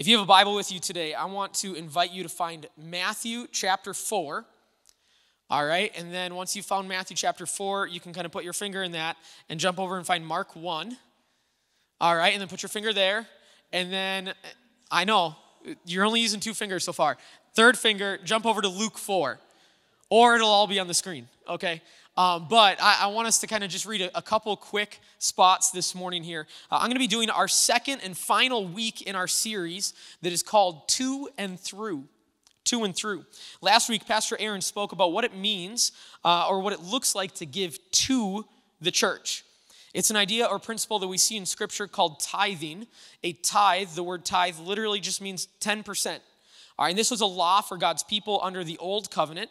If you have a Bible with you today, I want to invite you to find Matthew chapter 4. All right, and then once you've found Matthew chapter 4, you can kind of put your finger in that and jump over and find Mark 1. All right, and then put your finger there. And then, uh, I know, you're only using two fingers so far. Third finger, jump over to Luke 4, or it'll all be on the screen, okay? Um, but I, I, want us to kind of just read a, a couple quick spots this morning here. Uh, I'm going to be doing our second and final week in our series that is called To and Through. To and Through. Last week, Pastor Aaron spoke about what it means uh, or what it looks like to give to the church. It's an idea or principle that we see in Scripture called tithing. A tithe, the word tithe literally just means 10%. All right, and this was a law for God's people under the old covenant,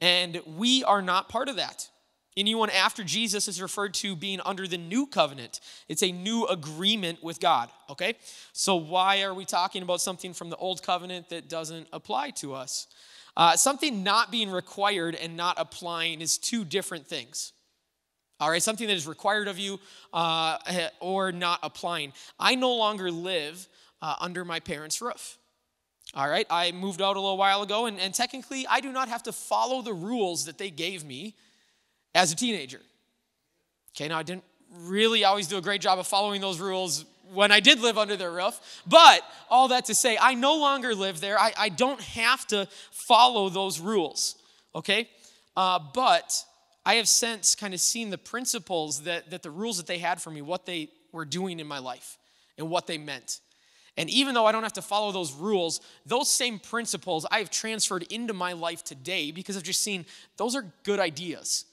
and we are not part of that. Anyone after Jesus is referred to being under the new covenant. It's a new agreement with God, okay? So, why are we talking about something from the old covenant that doesn't apply to us? Uh, something not being required and not applying is two different things. All right, something that is required of you uh, or not applying. I no longer live uh, under my parents' roof. All right, I moved out a little while ago, and, and technically, I do not have to follow the rules that they gave me as a teenager. Okay, now I didn't really always do a great job of following those rules when I did live under their roof, but all that to say, I no longer live there. I, I don't have to follow those rules, okay? Uh, but I have since kind of seen the principles that, that the rules that they had for me, what they were doing in my life, and what they meant. And even though I don't have to follow those rules, those same principles I have transferred into my life today because I've just seen those are good ideas.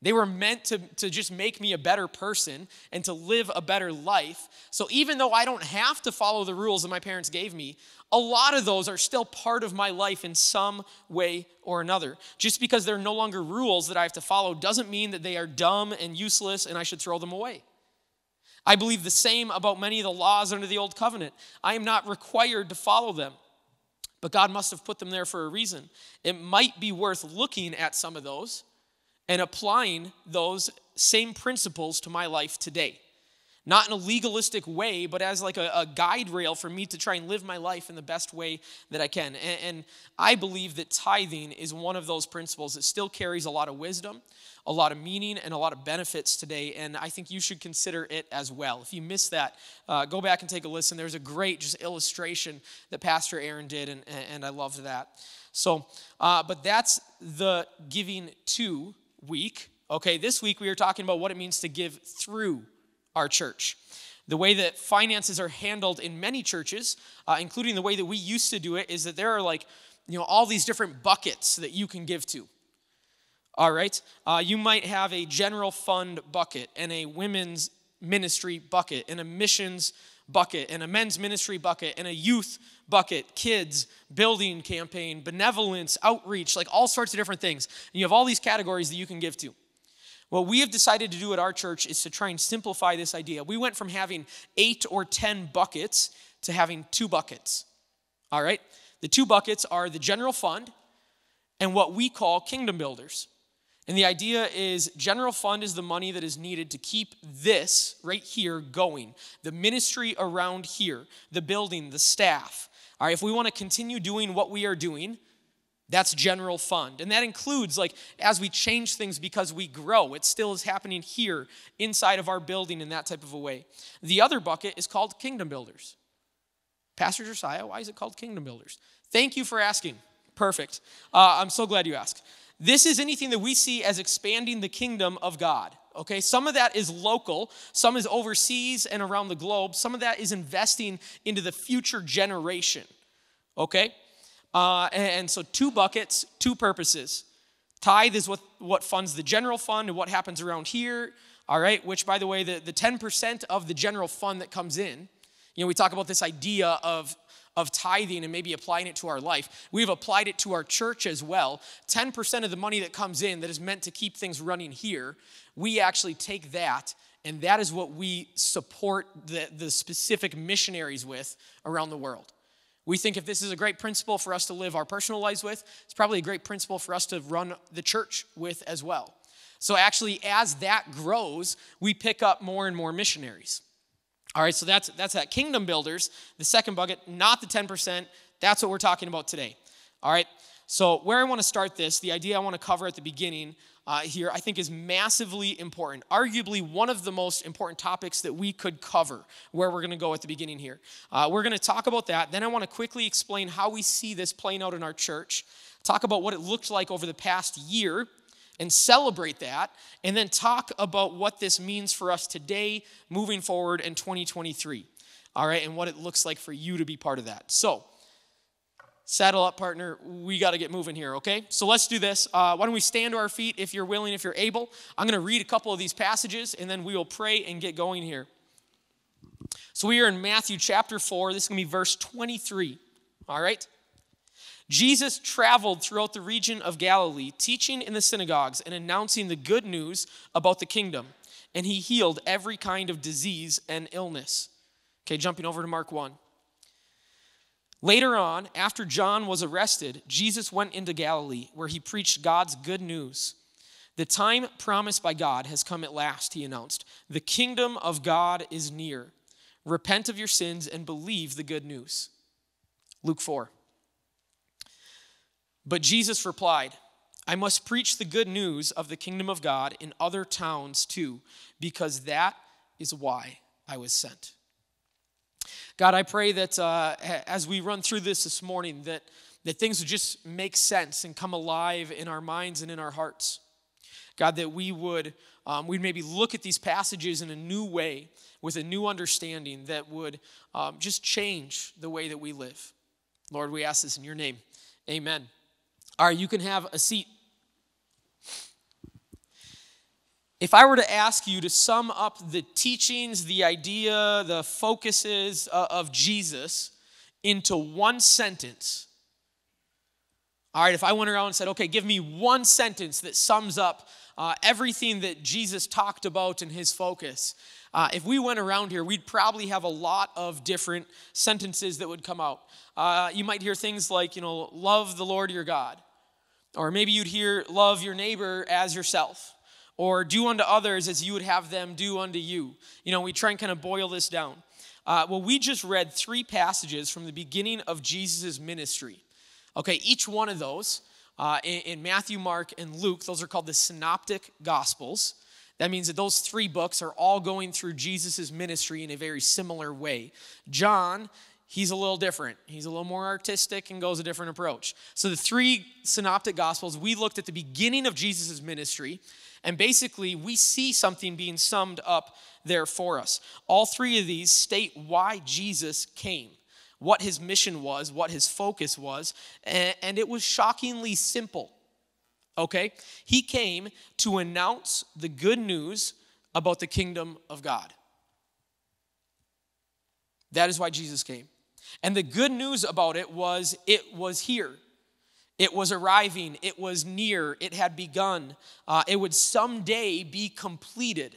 They were meant to, to just make me a better person and to live a better life. So even though I don't have to follow the rules that my parents gave me, a lot of those are still part of my life in some way or another. Just because they're no longer rules that I have to follow doesn't mean that they are dumb and useless and I should throw them away. I believe the same about many of the laws under the old covenant. I am not required to follow them, but God must have put them there for a reason. It might be worth looking at some of those and applying those same principles to my life today. Not in a legalistic way, but as like a, a guide rail for me to try and live my life in the best way that I can. And, and I believe that tithing is one of those principles that still carries a lot of wisdom, a lot of meaning, and a lot of benefits today. And I think you should consider it as well. If you missed that, uh, go back and take a listen. There's a great just illustration that Pastor Aaron did, and, and I loved that. So, uh, but that's the giving to week. Okay, this week we are talking about what it means to give through our church. The way that finances are handled in many churches, uh, including the way that we used to do it, is that there are like, you know, all these different buckets that you can give to. All right? Uh, you might have a general fund bucket and a women's ministry bucket and a missions bucket and a men's ministry bucket and a youth bucket, kids, building campaign, benevolence, outreach, like all sorts of different things. And you have all these categories that you can give to. What we have decided to do at our church is to try and simplify this idea. We went from having eight or 10 buckets to having two buckets. All right? The two buckets are the general fund and what we call kingdom builders. And the idea is general fund is the money that is needed to keep this right here going. The ministry around here, the building, the staff. All right, if we want to continue doing what we are doing, that's general fund. And that includes, like, as we change things because we grow, it still is happening here inside of our building in that type of a way. The other bucket is called kingdom builders. Pastor Josiah, why is it called kingdom builders? Thank you for asking. Perfect. Uh, I'm so glad you asked. This is anything that we see as expanding the kingdom of God. Okay, some of that is local, some is overseas and around the globe, some of that is investing into the future generation. Okay, uh, and, and so two buckets, two purposes. Tithe is what, what funds the general fund and what happens around here. All right, which by the way, the, the 10% of the general fund that comes in, you know, we talk about this idea of of tithing and maybe applying it to our life. We've applied it to our church as well. 10% of the money that comes in that is meant to keep things running here, we actually take that and that is what we support the, the specific missionaries with around the world. We think if this is a great principle for us to live our personal lives with, it's probably a great principle for us to run the church with as well. So, actually, as that grows, we pick up more and more missionaries. All right, so that's that's that kingdom builders. The second bucket, not the 10%. That's what we're talking about today. All right. So where I want to start this, the idea I want to cover at the beginning uh, here, I think is massively important. Arguably one of the most important topics that we could cover. Where we're going to go at the beginning here. Uh, we're going to talk about that. Then I want to quickly explain how we see this playing out in our church. Talk about what it looked like over the past year and celebrate that, and then talk about what this means for us today, moving forward in 2023. All right, and what it looks like for you to be part of that. So, saddle up, partner. We got to get moving here, okay? So let's do this. Uh, why don't we stand to our feet if you're willing, if you're able? I'm going to read a couple of these passages, and then we will pray and get going here. So we are in Matthew chapter 4. This is going to be verse 23. All right? Jesus traveled throughout the region of Galilee, teaching in the synagogues and announcing the good news about the kingdom. And he healed every kind of disease and illness. Okay, jumping over to Mark 1. Later on, after John was arrested, Jesus went into Galilee, where he preached God's good news. The time promised by God has come at last, he announced. The kingdom of God is near. Repent of your sins and believe the good news. Luke 4. But Jesus replied, I must preach the good news of the kingdom of God in other towns too, because that is why I was sent. God, I pray that uh, as we run through this this morning, that, that things would just make sense and come alive in our minds and in our hearts. God, that we would um, we'd maybe look at these passages in a new way with a new understanding that would um, just change the way that we live. Lord, we ask this in your name. Amen. All right, you can have a seat. If I were to ask you to sum up the teachings, the idea, the focuses uh, of Jesus into one sentence, all right, if I went around and said, okay, give me one sentence that sums up uh, everything that Jesus talked about in his focus, uh, if we went around here, we'd probably have a lot of different sentences that would come out. Uh, you might hear things like, you know, love the Lord your God. Or maybe you'd hear, love your neighbor as yourself. Or do unto others as you would have them do unto you. You know, we try and kind of boil this down. Uh, well, we just read three passages from the beginning of Jesus' ministry. Okay, each one of those uh, in, in Matthew, Mark, and Luke, those are called the synoptic gospels. That means that those three books are all going through Jesus' ministry in a very similar way. John he's a little different. He's a little more artistic and goes a different approach. So, the three synoptic gospels, we looked at the beginning of Jesus' ministry, and basically, we see something being summed up there for us. All three of these state why Jesus came, what his mission was, what his focus was, and it was shockingly simple. Okay? He came to announce the good news about the kingdom of God. That is why Jesus came. And the good news about it was it was here. It was arriving. It was near. It had begun. Uh, it would someday be completed.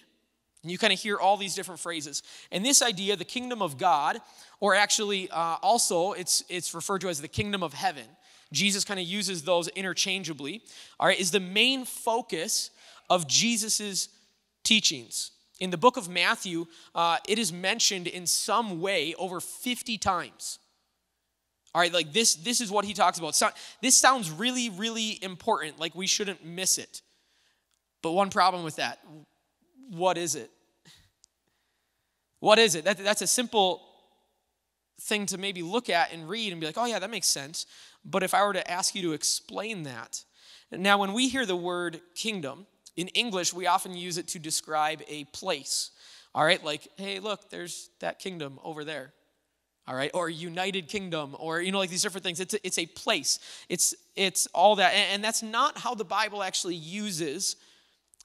And you kind of hear all these different phrases. And this idea, the kingdom of God, or actually uh, also it's, it's referred to as the kingdom of heaven. Jesus kind of uses those interchangeably, all right, is the main focus of Jesus's teachings. In the book of Matthew, uh, it is mentioned in some way over 50 times. All right, like this, this is what he talks about. So, this sounds really, really important, like we shouldn't miss it. But one problem with that what is it? What is it? That, that's a simple thing to maybe look at and read and be like, oh, yeah, that makes sense. But if I were to ask you to explain that, now when we hear the word kingdom, in English, we often use it to describe a place. All right, like, hey, look, there's that kingdom over there. All right, or United Kingdom, or you know, like these different things. It's a, it's a place. It's it's all that, and, and that's not how the Bible actually uses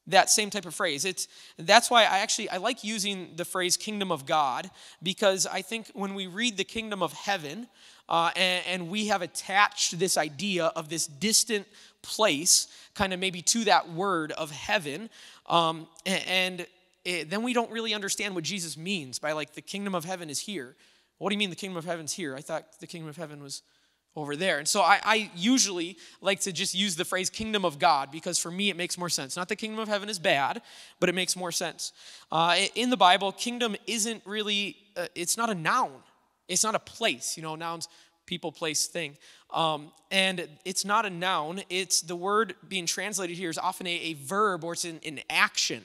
that same type of phrase. It's that's why I actually I like using the phrase kingdom of God because I think when we read the kingdom of heaven, uh, and, and, we have attached this idea of this distant place, kind of maybe to that word of heaven. Um, and it, then we don't really understand what Jesus means by like the kingdom of heaven is here. What do you mean the kingdom of heaven's here? I thought the kingdom of heaven was over there. And so I, I, usually like to just use the phrase kingdom of God because for me it makes more sense. Not the kingdom of heaven is bad, but it makes more sense. Uh, in the Bible, kingdom isn't really, uh, it's not a noun, it's not a place. You know, nouns, people, place, thing. Um, and it's not a noun, it's the word being translated here is often a, a verb or it's an, an action.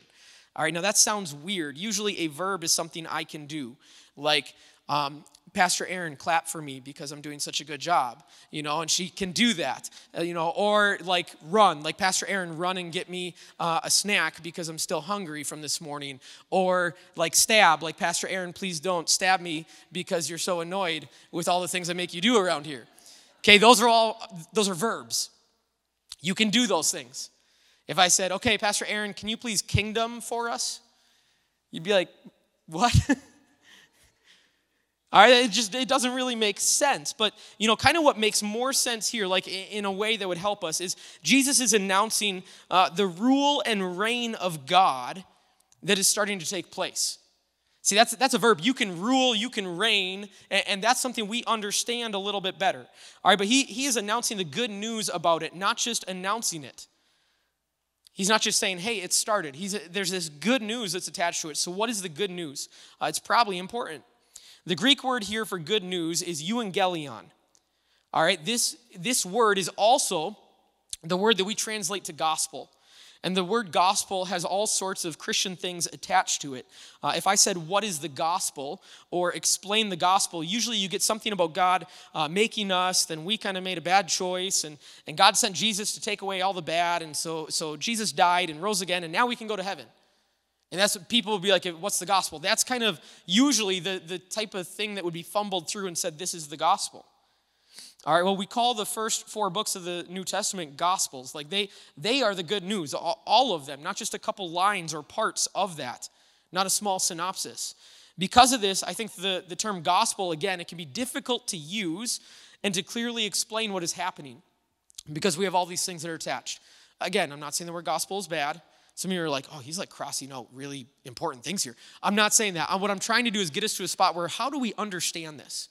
All right, now that sounds weird. Usually a verb is something I can do. Like, um, Pastor Aaron, clap for me because I'm doing such a good job, you know, and she can do that, uh, you know, or like run, like Pastor Aaron, run and get me uh, a snack because I'm still hungry from this morning, or like stab, like Pastor Aaron, please don't stab me because you're so annoyed with all the things I make you do around here. Okay, those are all, those are verbs. You can do those things. If I said, okay, Pastor Aaron, can you please kingdom for us? You'd be like, what? All right, it just it doesn't really make sense. But you know, kind of what makes more sense here, like in a way that would help us, is Jesus is announcing uh, the rule and reign of God that is starting to take place. See, that's that's a verb. You can rule, you can reign, and, and that's something we understand a little bit better. All right, but he he is announcing the good news about it, not just announcing it. He's not just saying, hey, it started. He's, there's this good news that's attached to it. So, what is the good news? Uh, it's probably important. The Greek word here for good news is euangelion. All right, this, this word is also the word that we translate to gospel. And the word gospel has all sorts of Christian things attached to it. Uh, if I said, What is the gospel? or explain the gospel, usually you get something about God uh, making us, then we kind of made a bad choice, and, and God sent Jesus to take away all the bad, and so, so Jesus died and rose again, and now we can go to heaven. And that's what people would be like, what's the gospel? That's kind of usually the, the type of thing that would be fumbled through and said, this is the gospel. All right, well, we call the first four books of the New Testament gospels. Like they, they are the good news, all of them, not just a couple lines or parts of that, not a small synopsis. Because of this, I think the, the term gospel, again, it can be difficult to use and to clearly explain what is happening because we have all these things that are attached. Again, I'm not saying the word gospel is bad. Some of you are like, oh, he's like crossing out really important things here. I'm not saying that. Uh, what I'm trying to do is get us to a spot where how do we understand this?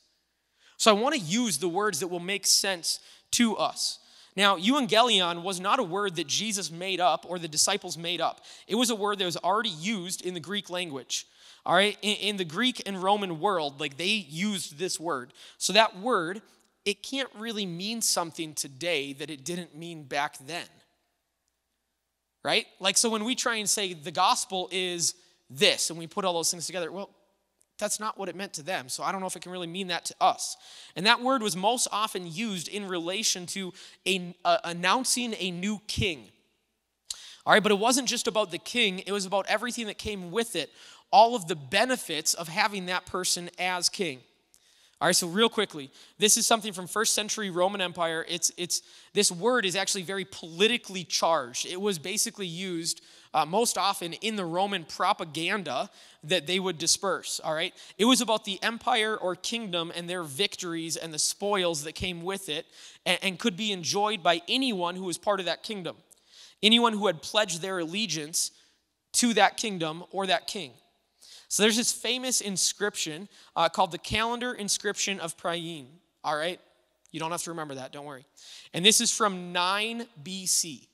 So I want to use the words that will make sense to us. Now, euangelion was not a word that Jesus made up or the disciples made up. It was a word that was already used in the Greek language. All right, in, in the Greek and Roman world, like they used this word. So that word, it can't really mean something today that it didn't mean back then right? Like, so when we try and say the gospel is this and we put all those things together, well, that's not what it meant to them. So I don't know if it can really mean that to us. And that word was most often used in relation to a, uh, announcing a new king. All right, but it wasn't just about the king, it was about everything that came with it, all of the benefits of having that person as king. All right, so real quickly, this is something from first century Roman Empire. It's, it's, this word is actually very politically charged. It was basically used uh, most often in the Roman propaganda that they would disperse. All right, it was about the empire or kingdom and their victories and the spoils that came with it and, and could be enjoyed by anyone who was part of that kingdom, anyone who had pledged their allegiance to that kingdom or that king. So there's this famous inscription uh, called the Calendar Inscription of Priene. All right? You don't have to remember that, don't worry. And this is from 9 BC.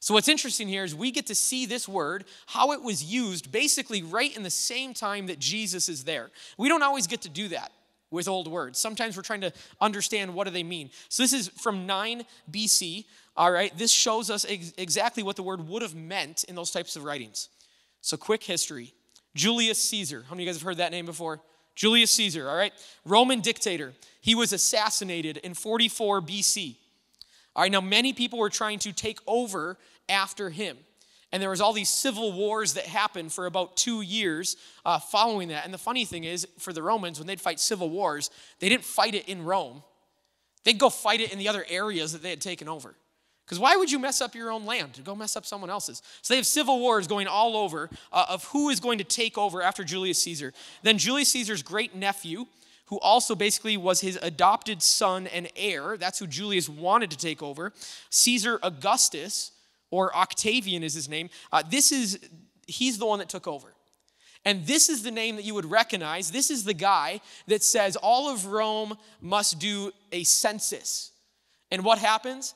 So, what's interesting here is we get to see this word, how it was used basically right in the same time that Jesus is there. We don't always get to do that with old words. Sometimes we're trying to understand what do they mean. So, this is from 9 BC. All right, this shows us ex- exactly what the word would have meant in those types of writings. So, quick history Julius Caesar. How many of you guys have heard that name before? Julius Caesar, all right? Roman dictator. He was assassinated in 44 BC. All right, now many people were trying to take over after him. And there was all these civil wars that happened for about two years uh, following that. And the funny thing is, for the Romans, when they'd fight civil wars, they didn't fight it in Rome. They'd go fight it in the other areas that they had taken over. Because why would you mess up your own land to go mess up someone else's? So they have civil wars going all over uh, of who is going to take over after Julius Caesar. Then Julius Caesar's great nephew, who also basically was his adopted son and heir, that's who Julius wanted to take over, Caesar Augustus, or Octavian is his name. Uh, this is, he's the one that took over. And this is the name that you would recognize. This is the guy that says all of Rome must do a census. And what happens?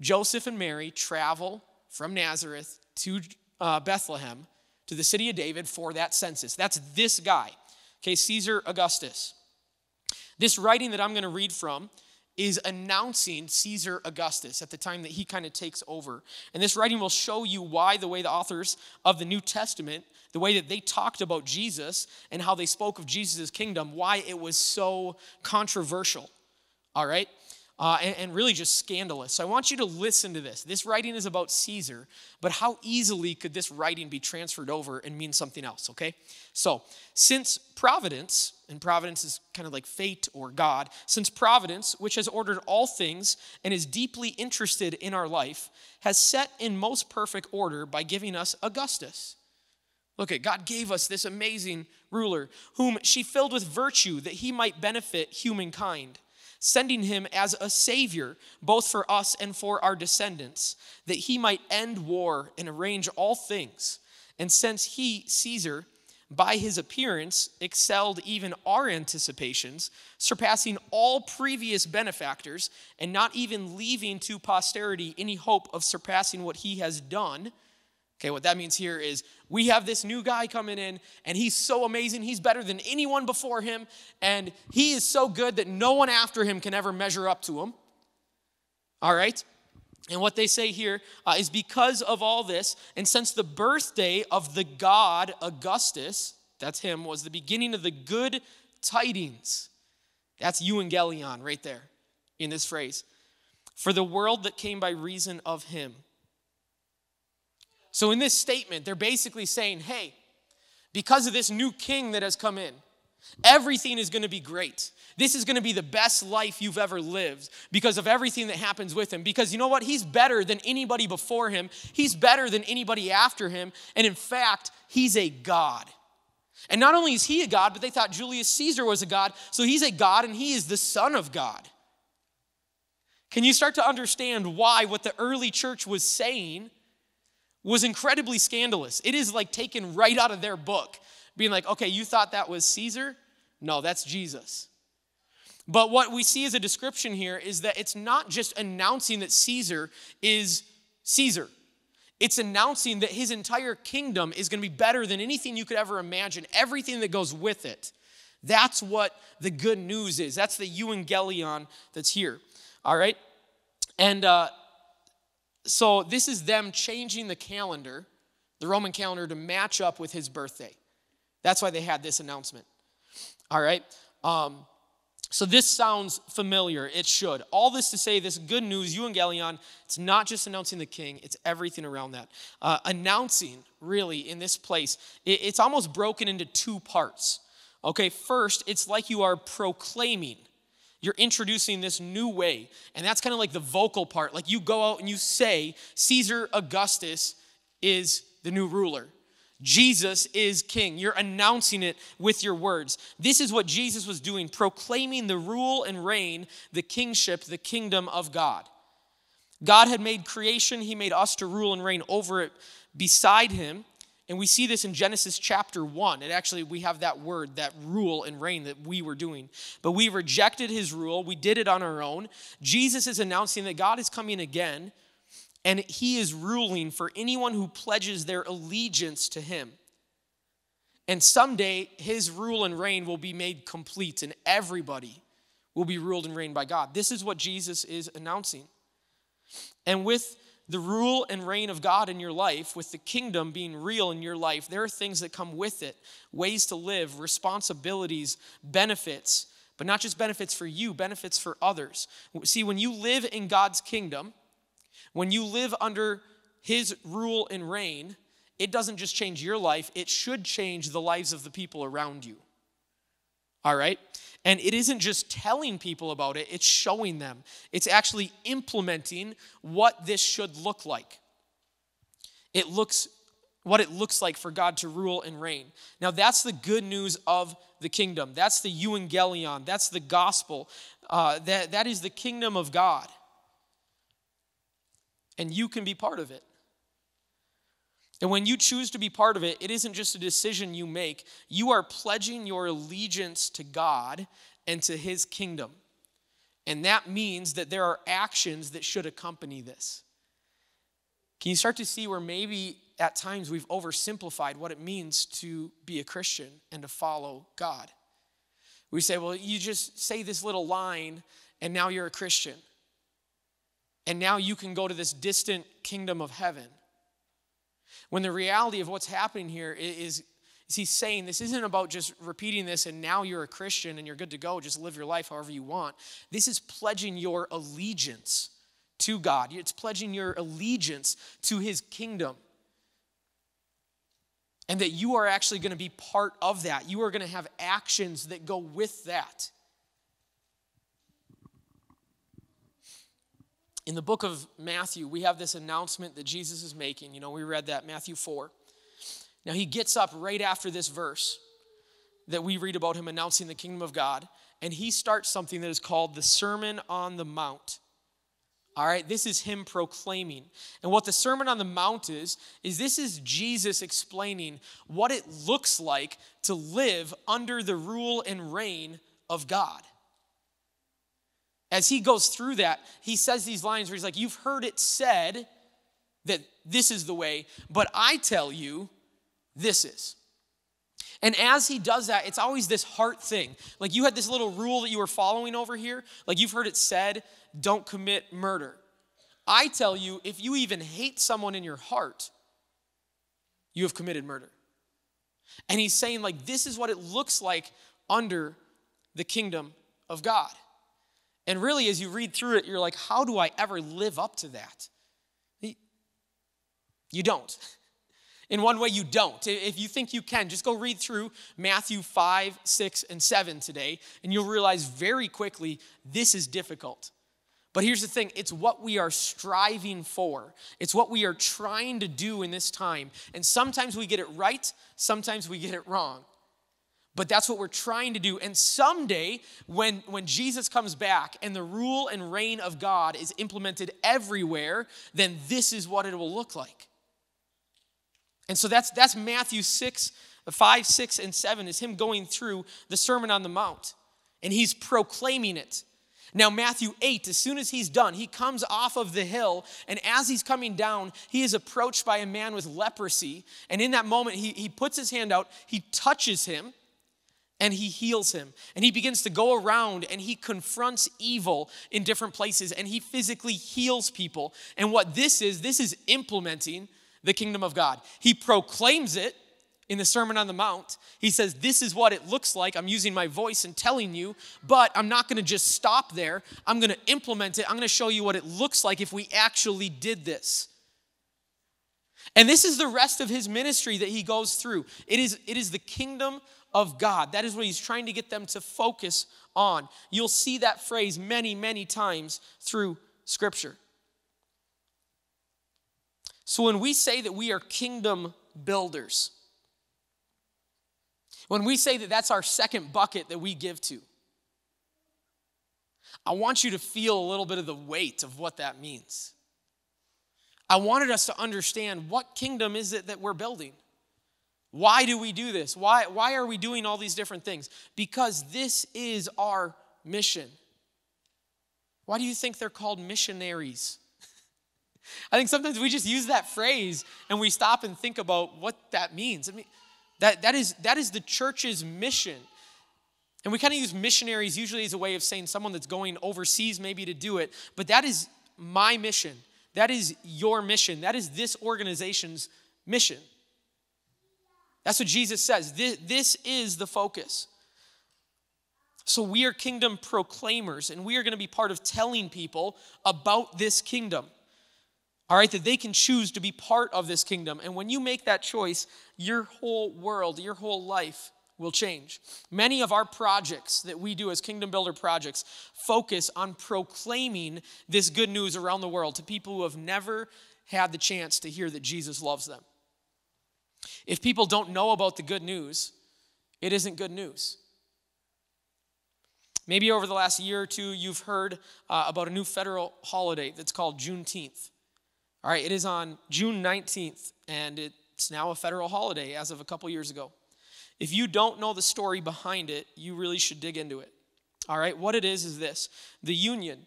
Joseph and Mary travel from Nazareth to uh, Bethlehem to the city of David for that census. That's this guy, okay, Caesar Augustus. This writing that I'm going to read from is announcing Caesar Augustus at the time that he kind of takes over. And this writing will show you why the way the authors of the New Testament, the way that they talked about Jesus and how they spoke of Jesus' kingdom, why it was so controversial. All right? Uh, and, and really just scandalous. So I want you to listen to this. This writing is about Caesar, but how easily could this writing be transferred over and mean something else, okay? So, since providence, and providence is kind of like fate or God, since providence, which has ordered all things and is deeply interested in our life, has set in most perfect order by giving us Augustus. Look at God gave us this amazing ruler, whom she filled with virtue that he might benefit humankind sending him as a savior, both for us and for our descendants, that he might end war and arrange all things. And since he, Caesar, by his appearance, excelled even our anticipations, surpassing all previous benefactors, and not even leaving to posterity any hope of surpassing what he has done Okay, what that means here is we have this new guy coming in, and he's so amazing. He's better than anyone before him, and he is so good that no one after him can ever measure up to him. All right? And what they say here uh, is because of all this, and since the birthday of the god Augustus, that's him, was the beginning of the good tidings. That's euangelion right there in this phrase. For the world that came by reason of him. So, in this statement, they're basically saying, hey, because of this new king that has come in, everything is going to be great. This is going to be the best life you've ever lived because of everything that happens with him. Because you know what? He's better than anybody before him, he's better than anybody after him. And in fact, he's a God. And not only is he a God, but they thought Julius Caesar was a God. So he's a God and he is the Son of God. Can you start to understand why what the early church was saying was incredibly scandalous. It is like taken right out of their book, being like, okay, you thought that was Caesar? No, that's Jesus. But what we see as a description here is that it's not just announcing that Caesar is Caesar. It's announcing that his entire kingdom is going to be better than anything you could ever imagine, everything that goes with it. That's what the good news is. That's the euangelion that's here. All right? And uh, so this is them changing the calendar, the Roman calendar, to match up with his birthday. That's why they had this announcement. All right. Um, so this sounds familiar. It should. All this to say, this good news, euangelion, it's not just announcing the king, it's everything around that. Uh, announcing, really, in this place, it, it's almost broken into two parts. Okay, first, it's like you are proclaiming. You're introducing this new way. And that's kind of like the vocal part. Like you go out and you say, Caesar Augustus is the new ruler. Jesus is king. You're announcing it with your words. This is what Jesus was doing, proclaiming the rule and reign, the kingship, the kingdom of God. God had made creation, He made us to rule and reign over it beside Him. And we see this in Genesis chapter 1. And actually, we have that word, that rule and reign that we were doing. But we rejected his rule. We did it on our own. Jesus is announcing that God is coming again, and he is ruling for anyone who pledges their allegiance to him. And someday, his rule and reign will be made complete, and everybody will be ruled and reigned by God. This is what Jesus is announcing. And with the rule and reign of God in your life, with the kingdom being real in your life, there are things that come with it ways to live, responsibilities, benefits, but not just benefits for you, benefits for others. See, when you live in God's kingdom, when you live under His rule and reign, it doesn't just change your life, it should change the lives of the people around you. All right? And it isn't just telling people about it, it's showing them. It's actually implementing what this should look like. It looks what it looks like for God to rule and reign. Now that's the good news of the kingdom. That's the euangelion. That's the gospel. Uh, that, that is the kingdom of God. And you can be part of it. And when you choose to be part of it, it isn't just a decision you make, you are pledging your allegiance to God and to His kingdom. And that means that there are actions that should accompany this. Can you start to see where maybe at times we've oversimplified what it means to be a Christian and to follow God? We say, well, you just say this little line and now you're a Christian. And now you can go to this distant kingdom of heaven. When the reality of what's happening here is, is he's saying this isn't about just repeating this and now you're a Christian and you're good to go, just live your life however you want. This is pledging your allegiance to God, it's pledging your allegiance to his kingdom. And that you are actually going to be part of that. You are going to have actions that go with that. In the book of Matthew, we have this announcement that Jesus is making. You know, we read that, Matthew 4. Now, he gets up right after this verse that we read about him announcing the kingdom of God, and he starts something that is called the Sermon on the Mount. All right, this is him proclaiming. And what the Sermon on the Mount is, is this is Jesus explaining what it looks like to live under the rule and reign of God as he goes through that, he says these lines where he's like, You've heard it said that this is the way, but I tell you, this is. And as he does that, it's always this heart thing. Like you had this little rule that you were following over here. Like you've heard it said, don't commit murder. I tell you, if you even hate someone in your heart, you have committed murder. And he's saying, like, this is what it looks like under the kingdom of God. And really, as you read through it, you're like, how do I ever live up to that? You don't. In one way, you don't. If you think you can, just go read through Matthew 5, 6, and 7 today, and you'll realize very quickly this is difficult. But here's the thing it's what we are striving for, it's what we are trying to do in this time. And sometimes we get it right, sometimes we get it wrong. But that's what we're trying to do. And someday, when, when Jesus comes back and the rule and reign of God is implemented everywhere, then this is what it will look like. And so that's, that's Matthew 6, 5, 6, and 7 is him going through the Sermon on the Mount. And he's proclaiming it. Now, Matthew 8, as soon as he's done, he comes off of the hill, and as he's coming down, he is approached by a man with leprosy. And in that moment, he, he puts his hand out, he touches him, and he heals him. And he begins to go around and he confronts evil in different places and he physically heals people. And what this is, this is implementing the kingdom of God. He proclaims it in the Sermon on the Mount. He says, This is what it looks like. I'm using my voice and telling you, but I'm not going to just stop there. I'm going to implement it. I'm going to show you what it looks like if we actually did this. And this is the rest of his ministry that he goes through. It is, it is the kingdom of God. That is what he's trying to get them to focus on. You'll see that phrase many, many times through Scripture. So when we say that we are kingdom builders, when we say that that's our second bucket that we give to, I want you to feel a little bit of the weight of what that means. I wanted us to understand what kingdom is it that we're building? Why do we do this? Why, why are we doing all these different things? Because this is our mission. Why do you think they're called missionaries? I think sometimes we just use that phrase and we stop and think about what that means. I mean, that, that, is, that is the church's mission. And we kind of use missionaries usually as a way of saying someone that's going overseas maybe to do it, but that is my mission. That is your mission. That is this organization's mission. That's what Jesus says. This, this is the focus. So we are kingdom proclaimers, and we are going to be part of telling people about this kingdom. All right, that they can choose to be part of this kingdom. And when you make that choice, your whole world, your whole life will change. Many of our projects that we do as Kingdom Builder projects focus on proclaiming this good news around the world to people who have never had the chance to hear that Jesus loves them. If people don't know about the good news, it isn't good news. Maybe over the last year or two, you've heard uh, about a new federal holiday that's called Juneteenth. All right, it is on June 19th, and it's now a federal holiday as of a couple years ago. If you don't know the story behind it, you really should dig into it. All right, what it is is this the Union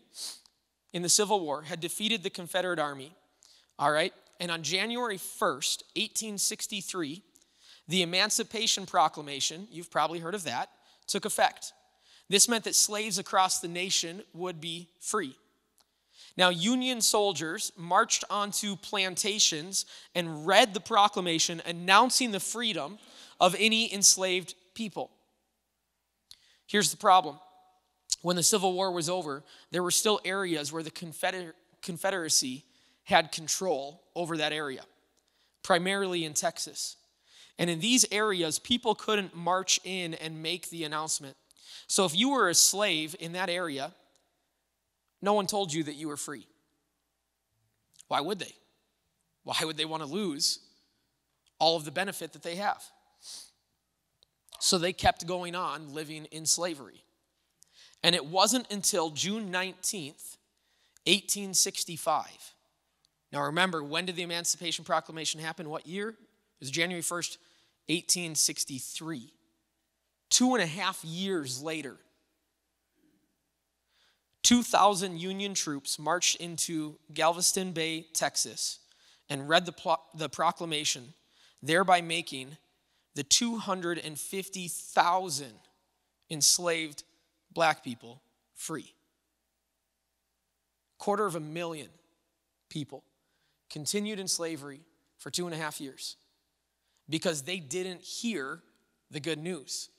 in the Civil War had defeated the Confederate Army. All right, and on January 1st, 1863, the Emancipation Proclamation, you've probably heard of that, took effect. This meant that slaves across the nation would be free. Now, Union soldiers marched onto plantations and read the proclamation announcing the freedom of any enslaved people. Here's the problem when the Civil War was over, there were still areas where the Confeder- Confederacy had control over that area, primarily in Texas. And in these areas, people couldn't march in and make the announcement. So if you were a slave in that area, no one told you that you were free. Why would they? Why would they want to lose all of the benefit that they have? So they kept going on living in slavery. And it wasn't until June 19th, 1865. Now remember, when did the Emancipation Proclamation happen? What year? It was January 1st, 1863. Two and a half years later, 2,000 Union troops marched into Galveston Bay, Texas, and read the, the proclamation, thereby making the 250,000 enslaved black people free. Quarter of a million people continued in slavery for two and a half years because they didn't hear the good news.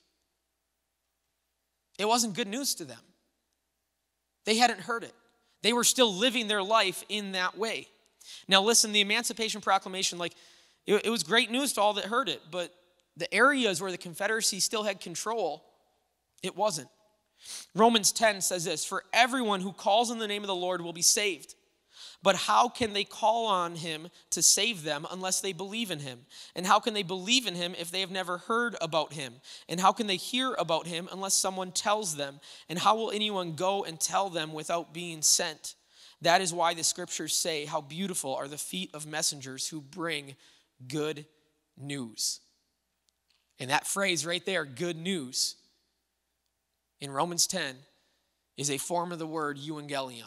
It wasn't good news to them. They hadn't heard it. They were still living their life in that way. Now, listen, the Emancipation Proclamation, like, it, it was great news to all that heard it, but the areas where the Confederacy still had control, it wasn't. Romans 10 says this For everyone who calls on the name of the Lord will be saved. But how can they call on him to save them unless they believe in him? And how can they believe in him if they have never heard about him? And how can they hear about him unless someone tells them? And how will anyone go and tell them without being sent? That is why the scriptures say, How beautiful are the feet of messengers who bring good news. And that phrase right there, good news, in Romans 10 is a form of the word euangelion.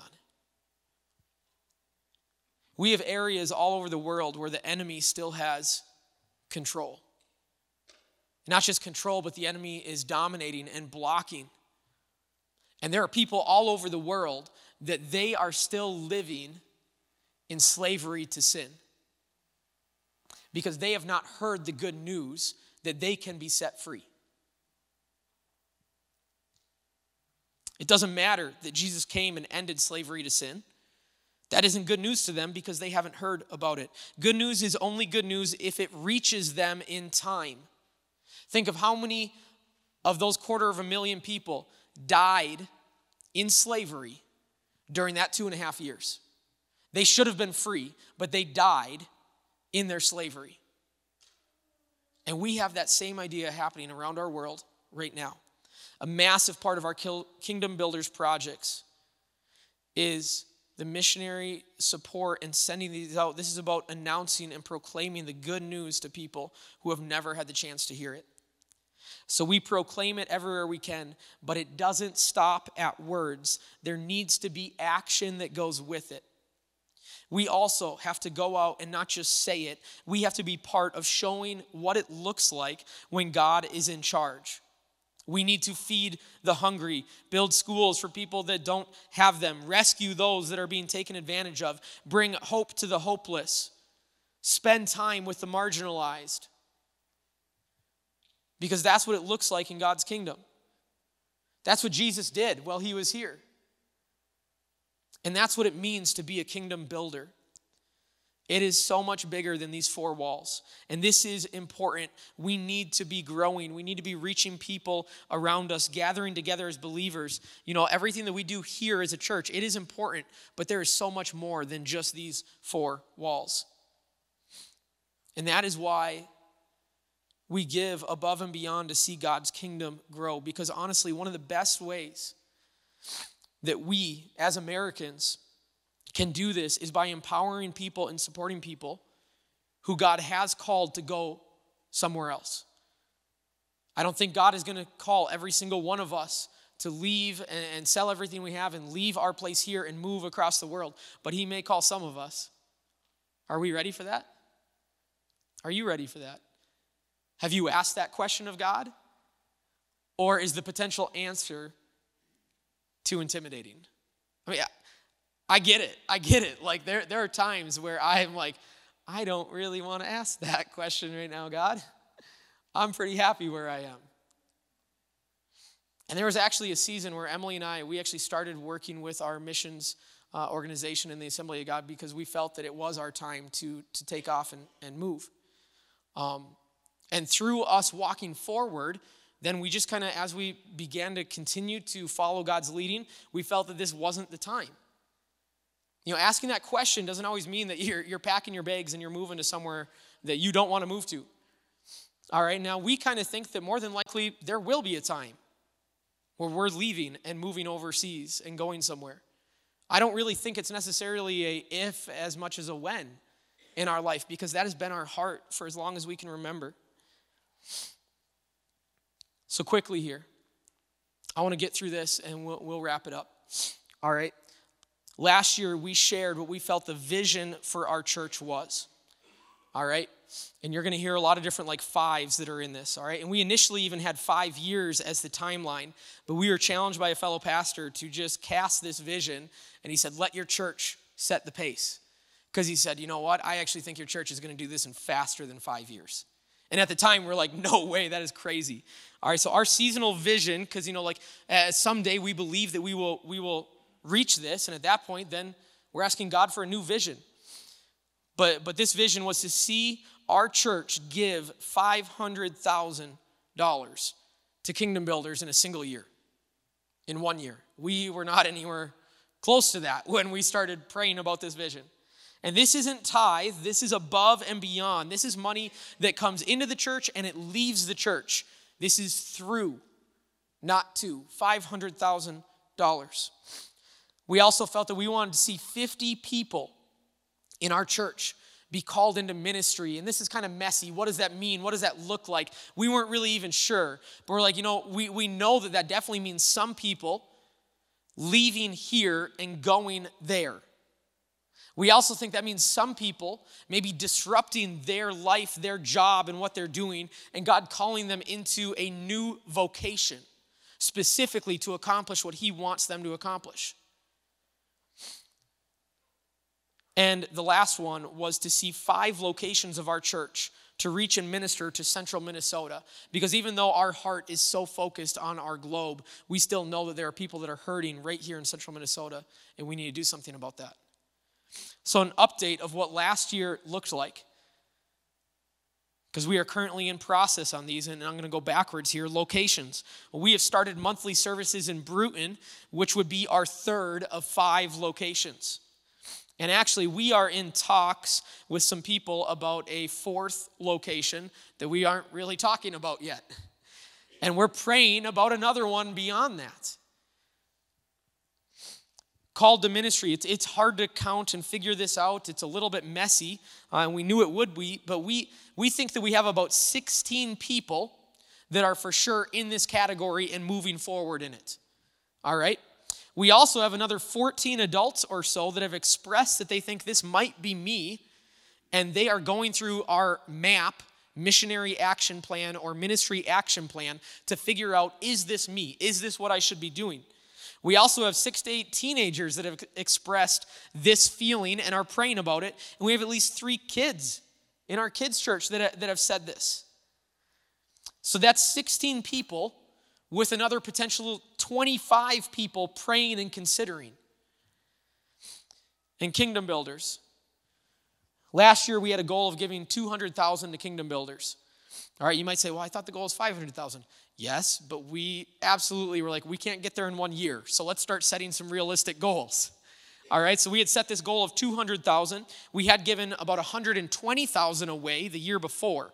We have areas all over the world where the enemy still has control. Not just control, but the enemy is dominating and blocking. And there are people all over the world that they are still living in slavery to sin because they have not heard the good news that they can be set free. It doesn't matter that Jesus came and ended slavery to sin. That isn't good news to them because they haven't heard about it. Good news is only good news if it reaches them in time. Think of how many of those quarter of a million people died in slavery during that two and a half years. They should have been free, but they died in their slavery. And we have that same idea happening around our world right now. A massive part of our Kingdom Builders projects is the missionary support and sending these out. This is about announcing and proclaiming the good news to people who have never had the chance to hear it. So we proclaim it everywhere we can, but it doesn't stop at words. There needs to be action that goes with it we also have to go out and not just say it, we have to be part of showing what it looks like when God is in charge. We need to feed the hungry, build schools for people that don't have them, rescue those that are being taken advantage of, bring hope to the hopeless, spend time with the marginalized. Because that's what it looks like in God's kingdom. That's what Jesus did while he was here. And that's what it means to be a kingdom builder. It is so much bigger than these four walls. And this is important. We need to be growing. We need to be reaching people around us, gathering together as believers. You know, everything that we do here as a church, it is important, but there is so much more than just these four walls. And that is why we give above and beyond to see God's kingdom grow. Because honestly, one of the best ways that we as Americans can do this is by empowering people and supporting people who God has called to go somewhere else. I don't think God is going to call every single one of us to leave and, sell everything we have and leave our place here and move across the world, but He may call some of us. Are we ready for that? Are you ready for that? Have you asked that question of God? Or is the potential answer too intimidating? I get it. I get it. Like, there, there are times where I'm like, I don't really want to ask that question right now, God. I'm pretty happy where I am. And there was actually a season where Emily and I, we actually started working with our missions uh, organization in the Assembly of God because we felt that it was our time to, to take off and, and move. Um, and through us walking forward, then we just kind of, as we began to continue to follow God's leading, we felt that this wasn't the time. You know, asking that question doesn't always mean that you're, you're packing your bags and you're moving to somewhere that you don't want to move to. All right, now we kind of think that more than likely there will be a time where we're leaving and moving overseas and going somewhere. I don't really think it's necessarily a if as much as a when in our life because that has been our heart for as long as we can remember. So, quickly here, I want to get through this and we'll, we'll wrap it up. All right. Last year, we shared what we felt the vision for our church was. All right? And you're going to hear a lot of different like fives that are in this all right? And we initially even had five years as the timeline but we were challenged by a fellow pastor to just cast this vision and he said let your church set the pace. Because he said you know what? I actually think your church is going to do this in faster than five years. And at the time we're like no way that is crazy. All right so our seasonal vision because you know like uh, someday we believe that we will we will reach this and at that point then we're asking god for a new vision but, but this vision was to see our church give $500,000 to kingdom builders in a single year, in one year. We were not anywhere close to that when we started praying about this vision. And this isn't tithe, this is above and beyond. This is money that comes into the church and it leaves the church. This is through, not to. $500,000. We also felt that we wanted to see 50 people in our church be called into ministry. And this is kind of messy. What does that mean? What does that look like? We weren't really even sure. But we're like, you know, we, we know that that definitely means some people leaving here and going there. We also think that means some people maybe disrupting their life, their job, and what they're doing, and God calling them into a new vocation, specifically to accomplish what He wants them to accomplish. And the last one was to see five locations of our church to reach and minister to central Minnesota. Because even though our heart is so focused on our globe, we still know that there are people that are hurting right here in central Minnesota, and we need to do something about that. So, an update of what last year looked like. Because we are currently in process on these, and I'm going to go backwards here. Locations. We have started monthly services in Bruton, which would be our third of five locations. And actually, we are in talks with some people about a fourth location that we aren't really talking about yet. And we're praying about another one beyond that. Called to ministry. It's, it's hard to count and figure this out. It's a little bit messy, uh, and we knew it would be, but we, we think that we have about 16 people that are for sure in this category and moving forward in it. All right? We also have another 14 adults or so that have expressed that they think this might be me, and they are going through our MAP, missionary action plan or ministry action plan, to figure out is this me? Is this what I should be doing? We also have six to eight teenagers that have expressed this feeling and are praying about it. And we have at least three kids in our kids' church that, that have said this. So that's 16 people with another potential 25 people praying and considering. And kingdom builders. Last year we had a goal of giving 200,000 to kingdom builders. All right, you might say, well, I thought the goal was 500,000. Yes, but we absolutely were like, we can't get there in one year. So let's start setting some realistic goals. All right, so we had set this goal of 200,000. We had given about 120,000 away the year before.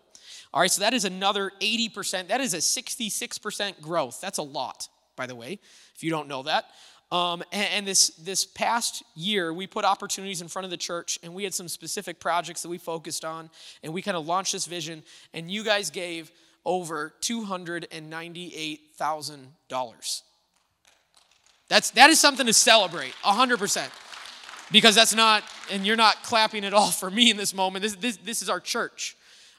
All right, so that is another 80%. That is a 66% growth. That's a lot, by the way, if you don't know that. Um, and, and this, this past year, we put opportunities in front of the church, and we had some specific projects that we focused on, and we kind of launched this vision, and you guys gave over $298,000. That's, that is something to celebrate, 100%. Because that's not, and you're not clapping at all for me in this moment. This, this, this is our church.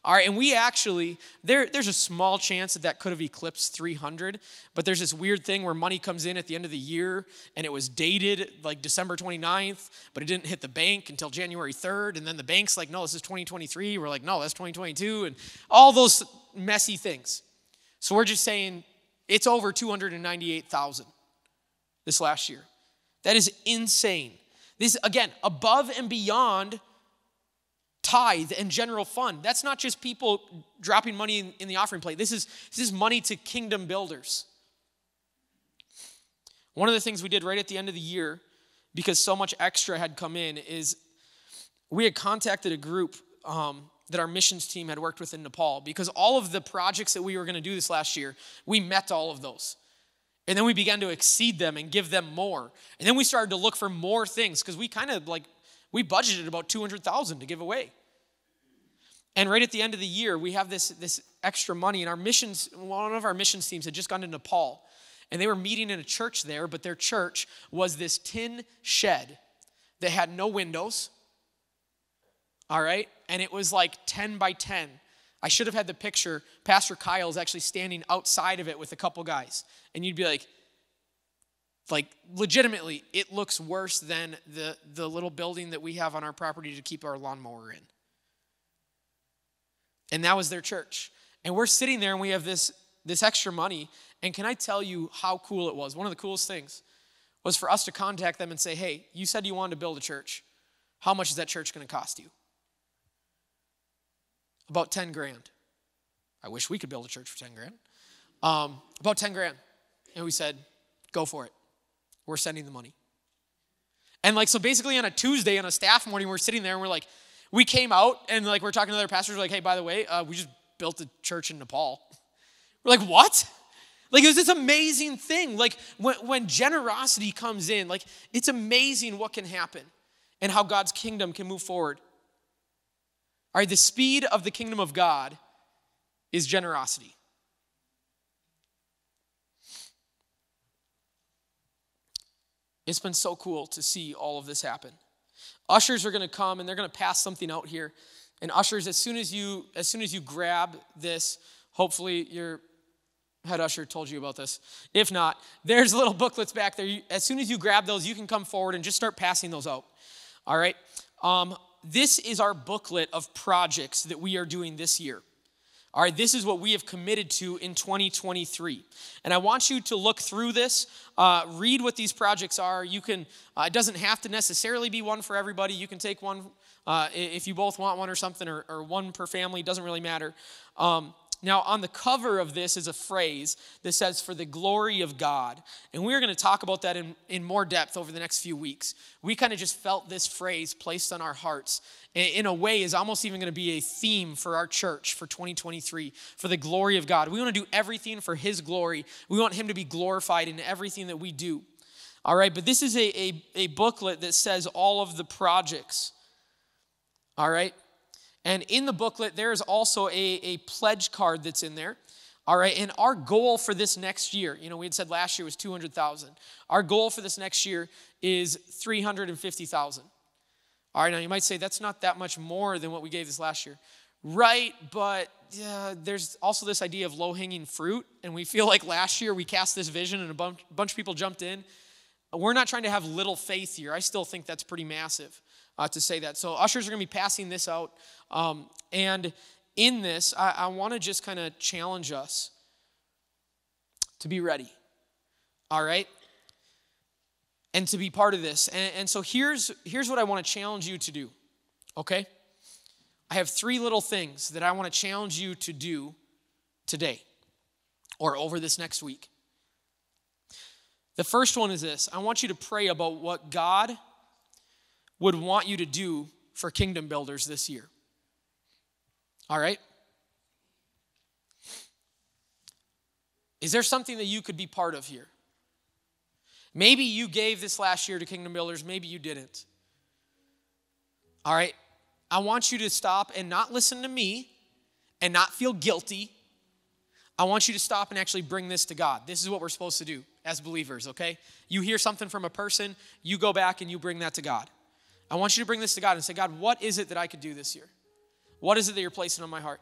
All right, and we actually, there, there's a small chance that that could have eclipsed 300, but there's this weird thing where money comes in at the end of the year and it was dated like December 29th, but it didn't hit the bank until January 3rd. And then the bank's like, no, this is 2023. We're like, no, that's 2022. And all those messy things. So we're just saying it's over 298,000 this last year. That is insane. This, again, above and beyond tithe and general fund. That's not just people dropping money in, in, the offering plate. This is, this is money to kingdom builders. One of the things we did right at the end of the year, because so much extra had come in, is we had contacted a group um, that our missions team had worked with in Nepal because all of the projects that we were going to do this last year, we met all of those. And then we began to exceed them and give them more. And then we started to look for more things because we kind of like we budgeted about 200,000 to give away. And right at the end of the year, we have this, this extra money. And our missions, one of our missions teams had just gone to Nepal. And they were meeting in a church there, but their church was this tin shed that had no windows. All right? And it was like 10 by 10. I should have had the picture. Pastor Kyle is actually standing outside of it with a couple guys. And you'd be like, like legitimately it looks worse than the the little building that we have on our property to keep our lawnmower in and that was their church. And we're sitting there and we have this this extra money. And can i tell you how cool it was? One of the coolest things was for us to contact them and say hey you said you wanted to build a church. How much is that church going to cost you? About 10 grand. I wish we could build a church for 10 grand. Um, about 10 grand. And we said go for it. We're sending the money. And like, so basically on a Tuesday, on a staff morning, we're sitting there and we're like, we came out and like, we're talking to other pastors, like, hey, by the way, uh, we just built a church in Nepal. We're like, what? Like, it was this amazing thing. Like, when, when generosity comes in, like, it's amazing what can happen and how God's kingdom can move forward. All right, the speed of the kingdom of God is generosity. It's been so cool to see all of this happen. Ushers are going to come and they're going to pass something out here. And ushers, as soon as you as soon as you grab this, hopefully your head usher told you about this. If not, there's little booklets back there. As soon as you grab those, you can come forward and just start passing those out. All right. Um, this is our booklet of projects that we are doing this year. All right, this is what we have committed to in 2023. And I want you to look through this, uh, read what these projects are. You can, uh, it doesn't have to necessarily be one for everybody. You can take one uh, if you both want one or something, or, or one per family, doesn't really matter. Um, now, on the cover of this is a phrase that says, for the glory of God. And we're going to talk about that in, in more depth over the next few weeks. We kind of just felt this phrase placed on our hearts. In a way, is almost even going to be a theme for our church for 2023, for the glory of God. We want to do everything for His glory. We want Him to be glorified in everything that we do. All right, but this is a, a, a booklet that says all of the projects. All right, and in the booklet, there is also a, a pledge card that's in there. All right, and our goal for this next year, you know, we had said last year was 200,000. Our goal for this next year is 350,000. All right, now you might say that's not that much more than what we gave this last year. Right, but there's also this idea of low hanging fruit, and we feel like last year we cast this vision and a bunch, bunch of people jumped in. We're not trying to have little faith here. I still think that's pretty massive uh, to say that. So, ushers are going to be passing this out. Um, and in this, I, I want to just kind of challenge us to be ready. All right? And to be part of this. And, and so, here's, here's what I want to challenge you to do. Okay? I have three little things that I want to challenge you to do today or over this next week. The first one is this I want you to pray about what God would want you to do for kingdom builders this year. All right? Is there something that you could be part of here? Maybe you gave this last year to Kingdom Builders, maybe you didn't. All right, I want you to stop and not listen to me and not feel guilty. I want you to stop and actually bring this to God. This is what we're supposed to do as believers, okay? You hear something from a person, you go back and you bring that to God. I want you to bring this to God and say, God, what is it that I could do this year? What is it that you're placing on my heart?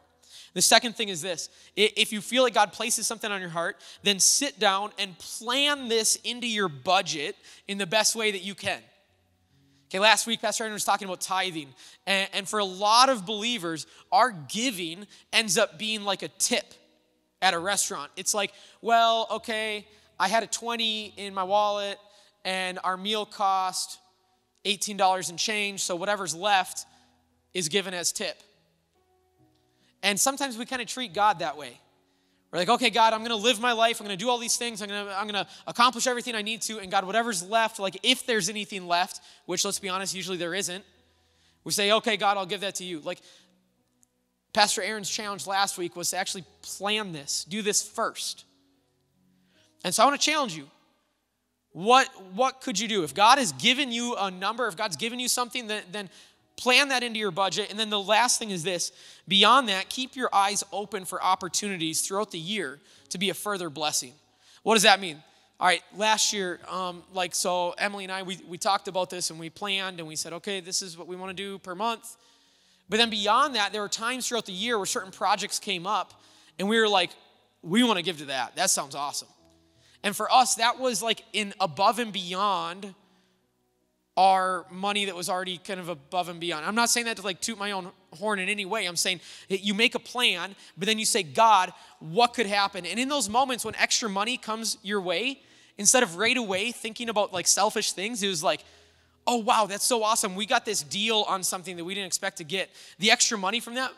The second thing is this if you feel like God places something on your heart, then sit down and plan this into your budget in the best way that you can. Okay, last week, Pastor Aaron was talking about tithing. And, and for a lot of believers, our giving ends up being like a tip at a restaurant. It's like, well, okay, I had a 20 in my wallet and our meal cost $18 and change, so whatever's left is given as tip. And sometimes we kind of treat God that way. We're like, okay, God, I'm going to live my life. I'm going to do all these things. I'm going to, I'm going to accomplish everything I need to. And God, whatever's left, like if there's anything left, which let's be honest, usually there isn't, we say, okay, God, I'll give that to you. Like Pastor Aaron's challenge last week was to actually plan this, do this first. And so I want to challenge you. What, what could you do? If God has given you a number, if God's given you something, then, then plan that into your budget. And then the last thing is this beyond that, keep your eyes open for opportunities throughout the year to be a further blessing. What does that mean? All right, last year, um, like, so Emily and I, we, we talked about this and we planned and we said, okay, this is what we want to do per month. But then beyond that, there were times throughout the year where certain projects came up and we were like, we want to give to that. That sounds awesome. And for us, that was like in above and beyond our money that was already kind of above and beyond. I'm not saying that to like toot my own horn in any way. I'm saying you make a plan, but then you say, God, what could happen? And in those moments when extra money comes your way, instead of right away thinking about like selfish things, it was like, oh, wow, that's so awesome. We got this deal on something that we didn't expect to get. The extra money from that,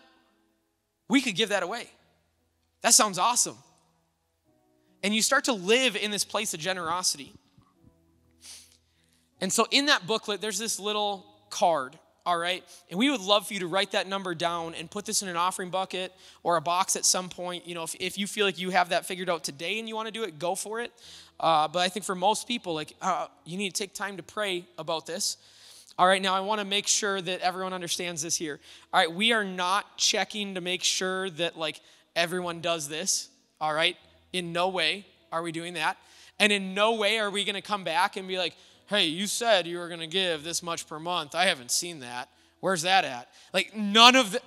we could give that away. That sounds awesome. And you start to live in this place of generosity. And so in that booklet, there's this little card, all right? And we would love for you to write that number down and put this in an offering bucket or a box at some point. You know, if, if you feel like you have that figured out today and you want to do it, go for it. Uh, but I think for most people, like, uh, you need to take time to pray about this. All right, now I want to make sure that everyone understands this here. All right, we are not checking to make sure that, like, everyone does this. All right, in no way are we doing that. And in no way are we going to come back and be like, hey, you said you were going to give this much per month. I haven't seen that. Where's that at? Like, none of the,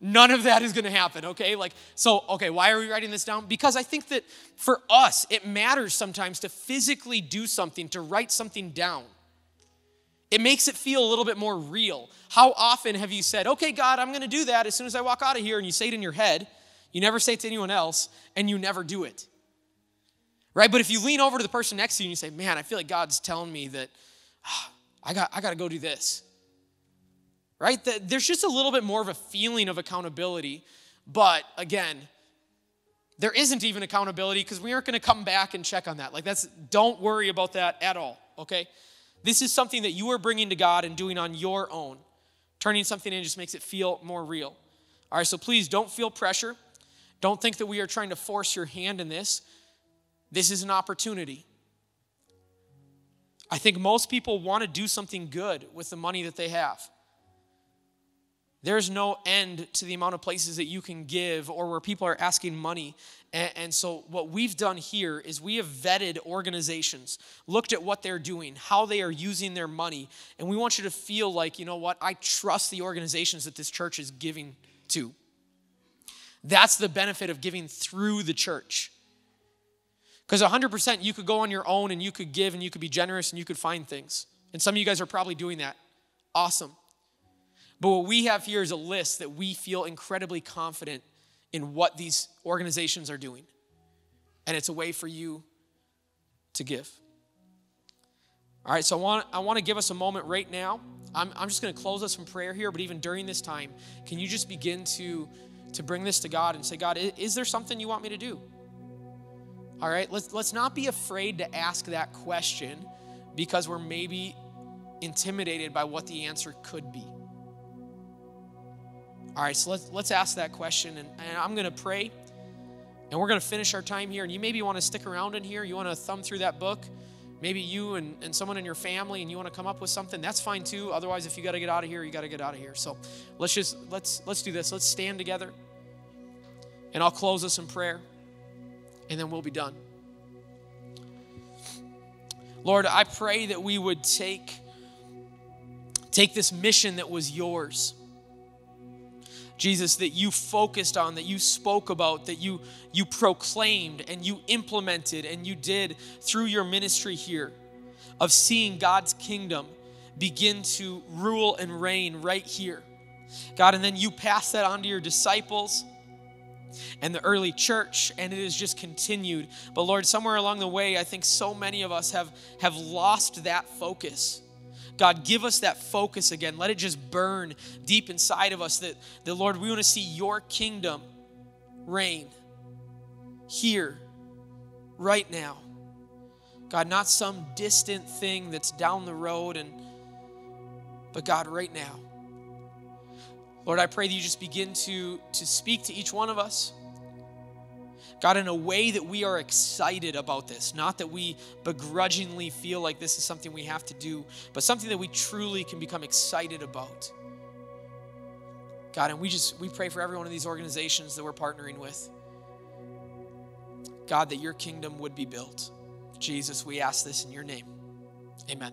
None of that is going to happen, okay? Like, so, okay, why are we writing this down? Because I think that for us, it matters sometimes to physically do something, to write something down. It makes it feel a little bit more real. How often have you said, okay, God, I'm going to do that as soon as I walk out of here, and you say it in your head, you never say it to anyone else, and you never do it. Right? But if you lean over to the person next to you and you say, man, I feel like God's telling me that oh, I got, I got to go do this. Right? There's just a little bit more of a feeling of accountability. But again, there isn't even accountability because we aren't going to come back and check on that. Like, that's, don't worry about that at all, okay? This is something that you are bringing to God and doing on your own. Turning something in just makes it feel more real. All right, so please don't feel pressure. Don't think that we are trying to force your hand in this. This is an opportunity. I think most people want to do something good with the money that they have. There's no end to the amount of places that you can give or where people are asking money. And, and, so, what we've done here is we have vetted organizations, looked at what they're doing, how they are using their money. And we want you to feel like, you know what, I trust the organizations that this church is giving to. That's the benefit of giving through the church. Because 100% you could go on your own and you could give and you could be generous and you could find things. And some of you guys are probably doing that. Awesome. But what we have here is a list that we feel incredibly confident in what these organizations are doing. And it's a way for you to give. All right, so I want, I want to give us a moment right now. I'm, I'm just going to close us in prayer here, but even during this time, can you just begin to, to bring this to God and say, God, is there something you want me to do? All right, let's, let's not be afraid to ask that question because we're maybe intimidated by what the answer could be. All right, so let's, let's ask that question, and, and I'm going to pray, and we're going to finish our time here. And you maybe want to stick around in here, you want to thumb through that book, maybe you and, and someone in your family and you want to come up with something, that's fine too. Otherwise, if you got to get out of here, you got to get out of here. So let's just let's let's do this. Let's stand together. And I'll close us in prayer. And then we'll be done. Lord, I pray that we would take take this mission that was yours. Jesus, that you focused on, that you spoke about, that you, you proclaimed and you implemented and you did through your ministry here of seeing God's kingdom begin to rule and reign right here. God, and then you pass that on to your disciples and the early church, and it has just continued. But Lord, somewhere along the way, I think so many of us have, have lost that focus. God, give us that focus again. Let it just burn deep inside of us that, that Lord, we want to see your kingdom reign here, right now. God, not some distant thing that's down the road, and but God, right now. Lord, I pray that you just begin to, to speak to each one of us. God, in a way that we are excited about this, not that we begrudgingly feel like this is something we have to do, but something that we truly can become excited about. God, and we just we pray for every one of these organizations that we're partnering with. God, that your kingdom would be built. Jesus, we ask this in your name. Amen.